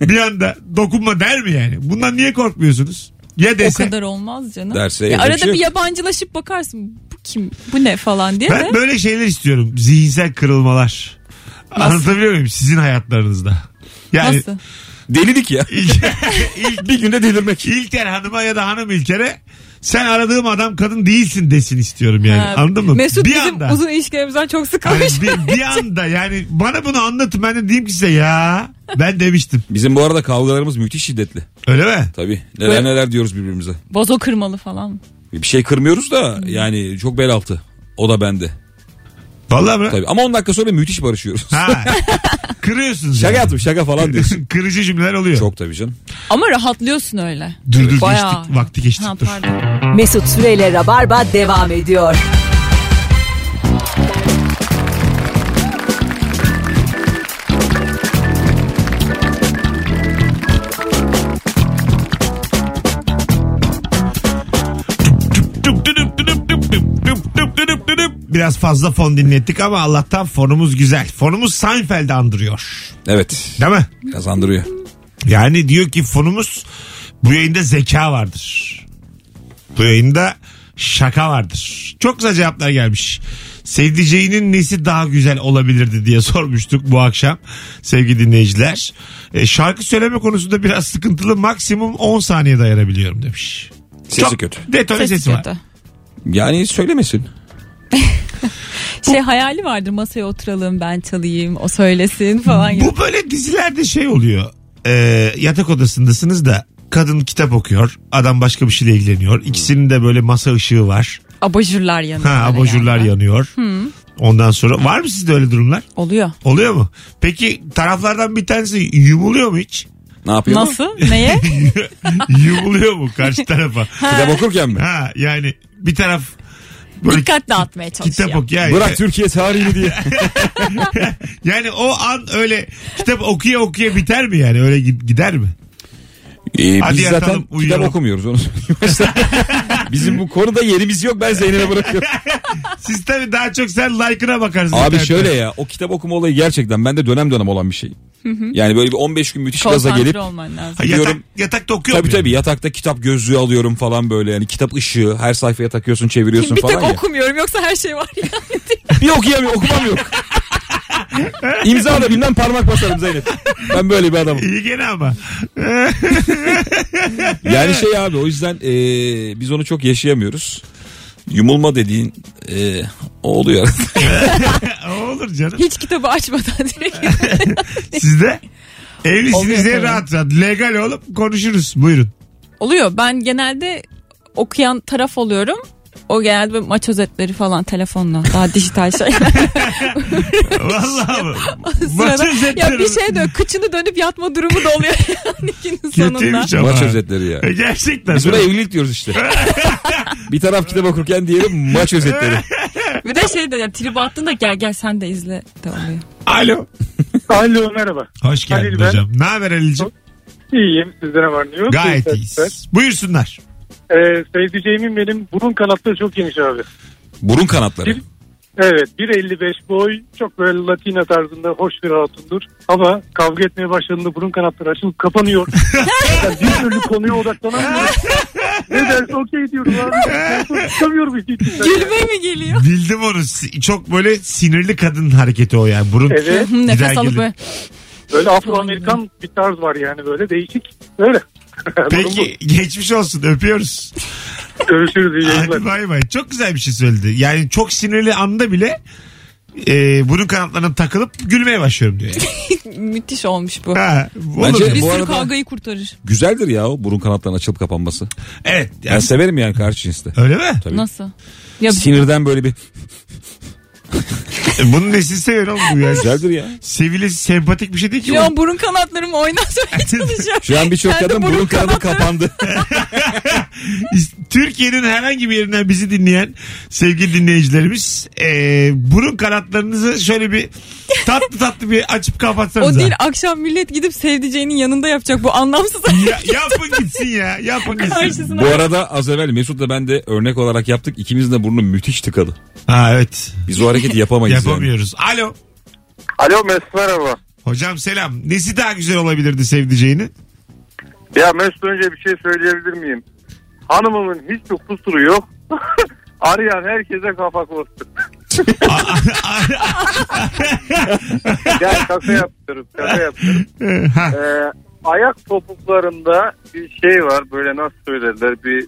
bir anda dokunma der mi yani? Bundan niye korkmuyorsunuz? Ya o dese kadar olmaz canım. Derse Ya arada bir şey bir yabancılaşıp bakarsın. Bu kim bu ne falan diye de. Ben böyle şeyler istiyorum. Zihinsel kırılmalar. Anlatabiliyor muyum? Sizin hayatlarınızda. Yani Nasıl? Delilik ya. ilk, bir günde delirmek. İlker hanıma ya da hanım İlker'e sen aradığım adam kadın değilsin desin istiyorum yani. Ha, Anladın mı? Mesut bir bizim anda. uzun ilişkilerimizden çok Hani sıkılmış. bir, bir anda yani bana bunu anlatın ben de diyeyim ki size ya ben demiştim. Bizim bu arada kavgalarımız müthiş şiddetli. Öyle mi? Tabii. Neler neler diyoruz birbirimize. Bozo kırmalı falan. Bir şey kırmıyoruz da yani çok bel altı. O da bende. Vallahi mi? Tabii. Ama 10 dakika sonra müthiş barışıyoruz. Ha. Kırıyorsunuz. Şaka yani. yaptım şaka falan diyorsun. Kırıcı cümleler oluyor. Çok tabii canım. Ama rahatlıyorsun öyle. Dur dur Bayağı. geçtik vakti geçtik Ha, dur. pardon. Mesut Süreyle Rabarba devam ediyor. Biraz fazla fon dinlettik ama Allah'tan fonumuz güzel. Fonumuz Seinfeld'i andırıyor. Evet. Değil mi? Biraz andırıyor. Yani diyor ki fonumuz bu yayında zeka vardır. Bu yayında şaka vardır. Çok güzel cevaplar gelmiş. Sevdiceğinin nesi daha güzel olabilirdi diye sormuştuk bu akşam sevgili dinleyiciler. E, şarkı söyleme konusunda biraz sıkıntılı maksimum 10 saniye dayanabiliyorum demiş. Sesi Çok kötü. Detone sesi, Sesi var. kötü. Yani söylemesin. Şey hayali vardır masaya oturalım ben çalayım o söylesin falan. gibi. Bu böyle dizilerde şey oluyor. E, yatak odasındasınız da kadın kitap okuyor. Adam başka bir şeyle ilgileniyor. İkisinin de böyle masa ışığı var. Abajurlar yanıyor. Ha abajurlar yani. yanıyor. Ondan sonra var mı sizde öyle durumlar? Oluyor. Oluyor mu? Peki taraflardan bir tanesi yumuluyor mu hiç? Ne yapıyor? Nasıl? Neye? yumuluyor mu karşı tarafa? Kitap okurken mi? ha yani bir taraf böyle Dikkat dağıtmaya çalışıyor. kitap ok yani. Bırak Türkiye tarihini diye. yani o an öyle kitap okuya okuya biter mi yani? Öyle gid- gider mi? Ee, Hadi biz yatalım, zaten kitap uyuyalım. okumuyoruz onu. Bizim bu konuda yerimiz yok ben Zeynep'e bırakıyorum. Siz tabii daha çok sen like'ına bakarsın. Abi internette. şöyle ya o kitap okuma olayı gerçekten bende dönem dönem olan bir şey. Yani böyle bir 15 gün müthiş gaza Konsantre gelip olman lazım. Ha, yatak, Diyorum- yatakta okuyor tabii muyum? tabii yatakta kitap gözlüğü alıyorum falan böyle yani kitap ışığı her sayfaya takıyorsun çeviriyorsun Bir falan tek ya. okumuyorum yoksa her şey var ya. Bir okuyamıyorum okumam yok. İmza da bilmem parmak basarım Zeynep. Ben böyle bir adamım. İyi gene ama. Yani şey abi o yüzden e, biz onu çok yaşayamıyoruz. Yumulma dediğin e, o oluyor. olur canım. Hiç kitabı açmadan direkt. Sizde? Evlisiniz diye rahat rahat. Legal olup konuşuruz. Buyurun. Oluyor. Ben genelde okuyan taraf oluyorum. O genelde böyle maç özetleri falan telefonla. Daha dijital şeyler. Vallahi mı? Maç özetleri. ya bir şey de kıçını dönüp yatma durumu da oluyor yani günün sonunda. Kötüymüş ama. Maç özetleri ya. E, Gerçekten. Biz buna evlilik diyoruz işte. bir taraf kitap okurken diğeri maç özetleri. Bir de şey de yani tribe attın da gel gel sen de izle de oluyor. Alo. Alo merhaba. Hoş geldin Halil ben. hocam. Ne haber Halil'ciğim? İyiyim. Sizlere var mı yok? Gayet iyiyiz. Buyursunlar. Ee, sevdiceğimin benim burun kanatları çok geniş abi. Burun kanatları. Evet 1.55 boy çok böyle latina tarzında hoş bir hatundur. Ama kavga etmeye başladığında burun kanatları açılıp kapanıyor. yani bir türlü konuya odaklanamıyorum. Ne derse okey diyorum abi. Telefonu Çıkamıyorum hiç içinden. Gülme mi geliyor? Bildim onu. Si- Çok böyle sinirli kadın hareketi o yani. Burun Evet. Nefes alıp. Böyle Afro-Amerikan bir tarz var yani böyle değişik. Öyle. Peki geçmiş olsun öpüyoruz. Görüşürüz iyi yayınlar. Hadi bay bay. Çok güzel bir şey söyledi. Yani çok sinirli anda bile e, burun kanatlarına takılıp gülmeye başlıyorum diyor. Yani. Müthiş olmuş bu. Ha, olur Bence-? Bir Bu sürü arada- kavgayı kurtarır. Güzeldir ya o burun kanatlarının açılıp kapanması. Evet. Ben Yani, severim yani karşı cinste. öyle mi? Tabii. Nasıl? Ya Sinirden böyle bir Bunun nesini seviyor oğlum bu ya? güzeldir ya. Sevilesi sempatik bir şey değil ki şu bu. an burun kanatlarımı oynatmaya çalışıyorum. Şu an birçok Kendi kadın burun burun kanadı kanatları. kapandı. Türkiye'nin herhangi bir yerinden bizi dinleyen sevgili dinleyicilerimiz e, burun kanatlarınızı şöyle bir tatlı tatlı bir açıp kapatsanız. O değil akşam millet gidip sevdiceğinin yanında yapacak bu anlamsız. Ya, yapın gitsin ya. Yapın gitsin. Karşısına. Bu arada az evvel Mesut'la ben de örnek olarak yaptık. İkimizin de burnu müthiş tıkadı. Ha evet. Biz o hareketi yapamayız. Yapamıyoruz. Alo. Alo Mesut merhaba. Hocam selam. Nesi daha güzel olabilirdi sevdiceğinin? Ya Mesut önce bir şey söyleyebilir miyim? Hanımımın hiçbir kusuru yok. Arayan herkese kafa kostüm. ya şaka yapıyorum şaka yapıyorum. Ee, ayak topuklarında bir şey var böyle nasıl söylerler bir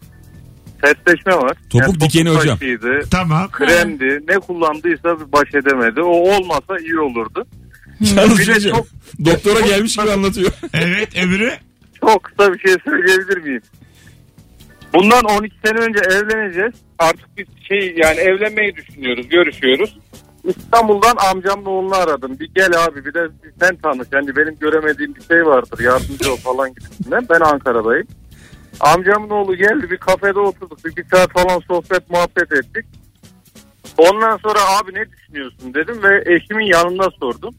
sertleşme var. Topuk dikeni hocam. taşıydı, tamam. kremdi ne kullandıysa bir baş edemedi. O olmasa iyi olurdu. Yalnız Bir de hocam, çok doktora gelmiş gibi anlatıyor. Evet öbürü. çok kısa bir şey söyleyebilir miyim? Bundan 12 sene önce evleneceğiz. Artık biz şey yani evlenmeyi düşünüyoruz, görüşüyoruz. İstanbul'dan amcamın oğlunu aradım. Bir gel abi bir de sen tanış. Yani benim göremediğim bir şey vardır. Yardımcı ol falan gibisinden. Ben Ankara'dayım. Amcamın oğlu geldi bir kafede oturduk. Bir, bir saat falan sohbet muhabbet ettik. Ondan sonra abi ne düşünüyorsun dedim ve eşimin yanında sordum.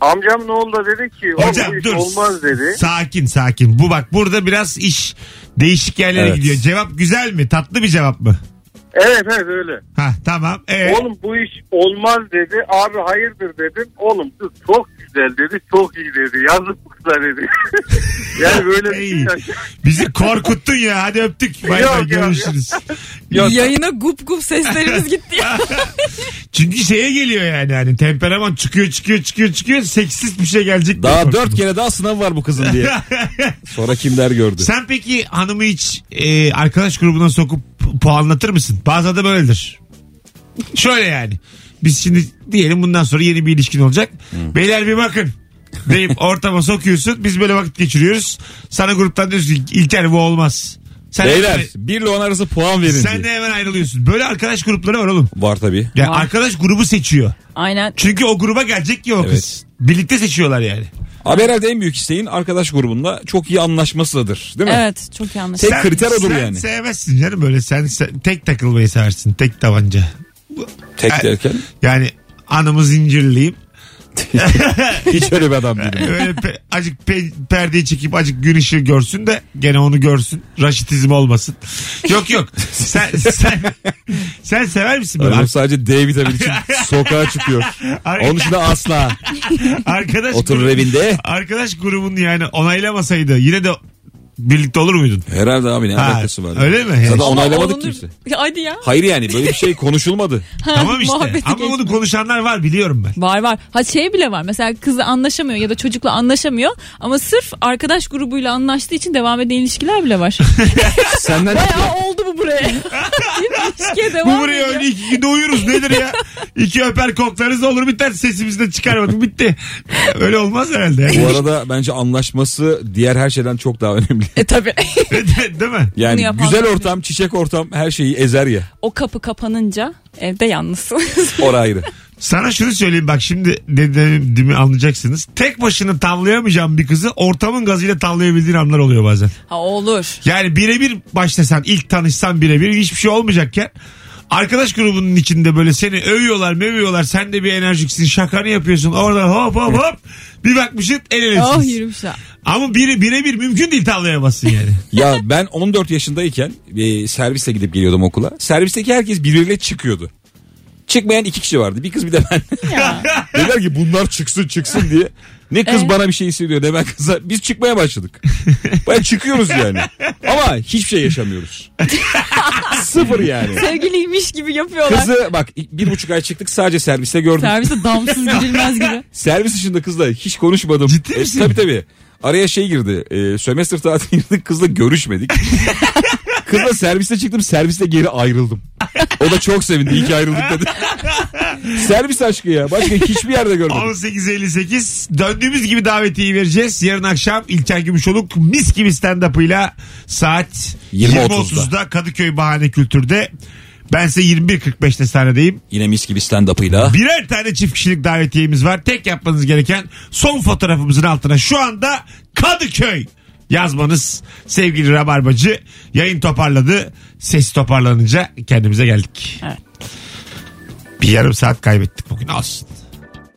Amcamın oğlu da dedi ki "Oğlum Hocam bu iş dur. olmaz dedi. Sakin sakin. Bu bak burada biraz iş değişik yerlere Evet. gidiyor. Cevap güzel mi? Tatlı bir cevap mı? Evet evet öyle. Ha tamam. Ee, Oğlum bu iş olmaz dedi. Abi hayırdır dedim. Oğlum kız çok güzel dedi. Çok iyi dedi. Yazık bu kıza dedi. yani böyle bir İyi. şey. bizi korkuttun ya. Hadi öptük. Bay Yok, bay yok, görüşürüz. Yayına gup gup seslerimiz gitti ya. Çünkü şeye geliyor yani hani temperaman çıkıyor çıkıyor çıkıyor çıkıyor seksist bir şey gelecek. diye Daha dört kere daha sınav var bu kızın diye. Sonra kimler gördü. Sen peki hanımı hiç e, arkadaş grubuna sokup puanlatır mısın? Bazen de böyledir. Şöyle yani. Biz şimdi diyelim bundan sonra yeni bir ilişkin olacak. Beyler bir bakın. Deyip ortama sokuyorsun. Biz böyle vakit geçiriyoruz. Sana gruptan diyorsun ki İlker bu olmaz. Sen Beyler hemen- bir ile on arası puan verin sen de hemen ayrılıyorsun. Böyle arkadaş grupları var oğlum. Var tabii. Ya Var. arkadaş grubu seçiyor. Aynen. Çünkü o gruba gelecek ki o kız. Birlikte seçiyorlar yani. Abi herhalde en büyük isteğin arkadaş grubunda çok iyi anlaşmasıdır. Değil mi? Evet çok iyi anlaşıldı. Tek kriter odur sen yani. sevmezsin canım böyle sen, sen tek takılmayı seversin. Tek tabanca. Tek E- derken Yani anımı zincirleyeyim. hiç öyle bir adam değilim. Öyle pe- acık pe- perdeyi çekip acık gün ışığı görsün de gene onu görsün. Raşitizm olmasın. Yok yok. Sen sen sen sever misin böyle? Öyle sadece D vitamini için sokağa çıkıyor. Ar- Onun dışında asla. arkadaş Oturur grubu- evinde. Arkadaş grubun yani onaylamasaydı yine de birlikte olur muydun? Herhalde abi ne Ha, alakası var? öyle mi? Zaten Ama onaylamadık olunur- kimse. Hadi ya. Hayır yani böyle bir şey konuşulmadı. tamam işte. Muhabbeti Ama geçti. bunu konuşanlar var biliyorum ben. Var var. Ha şey bile var. Mesela kızı anlaşamıyor ya da çocukla anlaşamıyor ama sırf arkadaş grubuyla anlaştığı için devam eden ilişkiler bile var. Senden Bayağı oldu bu buraya. İlişkiye Bu devam buraya ediyor. öyle iki günde uyuruz nedir ya? İki öper koklarız olur biter sesimizi de çıkarmadık bitti. Öyle olmaz herhalde. bu arada bence anlaşması diğer her şeyden çok daha önemli. E tabi. Değil mi? Yani yapan güzel tabii. ortam, çiçek ortam her şeyi ezer ya. o kapı kapanınca evde yalnızsın. Orası ayrı. Sana şunu söyleyeyim bak şimdi dediğimi anlayacaksınız. Tek başına tavlayamayacağım bir kızı ortamın gazıyla tavlayabildiğin anlar oluyor bazen. ha olur. Yani birebir başlasan ilk tanışsan birebir hiçbir şey olmayacakken arkadaş grubunun içinde böyle seni övüyorlar mövüyorlar sen de bir enerjiksin şakanı yapıyorsun orada hop hop hop bir bakmışsın el elesiniz. Oh yürümüşler. Ama biri, birebir mümkün değil tavlayamazsın yani. Ya ben 14 yaşındayken e, servisle gidip geliyordum okula. Servisteki herkes birbiriyle çıkıyordu. Çıkmayan iki kişi vardı. Bir kız bir de ben. Ya. Dediler ki bunlar çıksın çıksın diye. Ne kız Ee? bana bir şey hissediyor ne ben kıza. Biz çıkmaya başladık. Baya çıkıyoruz yani. Ama hiçbir şey yaşamıyoruz. Sıfır yani. Sevgiliymiş gibi yapıyorlar. Kızı bak bir buçuk ay çıktık sadece serviste gördüm. Servise damsız gidilmez gibi. Servis dışında kızla hiç konuşmadım. Ciddi E, misin? tabii tabii. Araya şey girdi. E, sömestr tatiline girdik kızla görüşmedik. kızla serviste çıktım serviste geri ayrıldım. O da çok sevindi iyi ki ayrıldık dedi. Servis aşkı ya. Başka hiçbir yerde görmedim. 18.58 döndüğümüz gibi davetiyi vereceğiz. Yarın akşam İlker Gümüşoluk mis gibi stand-up'ıyla saat 20.30'da. 20.30'da Kadıköy Bahane Kültür'de. Ben size 21.45'te sahnedeyim. Yine mis gibi stand-up'ıyla. Birer tane çift kişilik davetiyemiz var. Tek yapmanız gereken son fotoğrafımızın altına şu anda Kadıköy yazmanız sevgili Rabarbacı. Yayın toparladı. Ses toparlanınca kendimize geldik. Evet. Bir yarım saat kaybettik bugün olsun.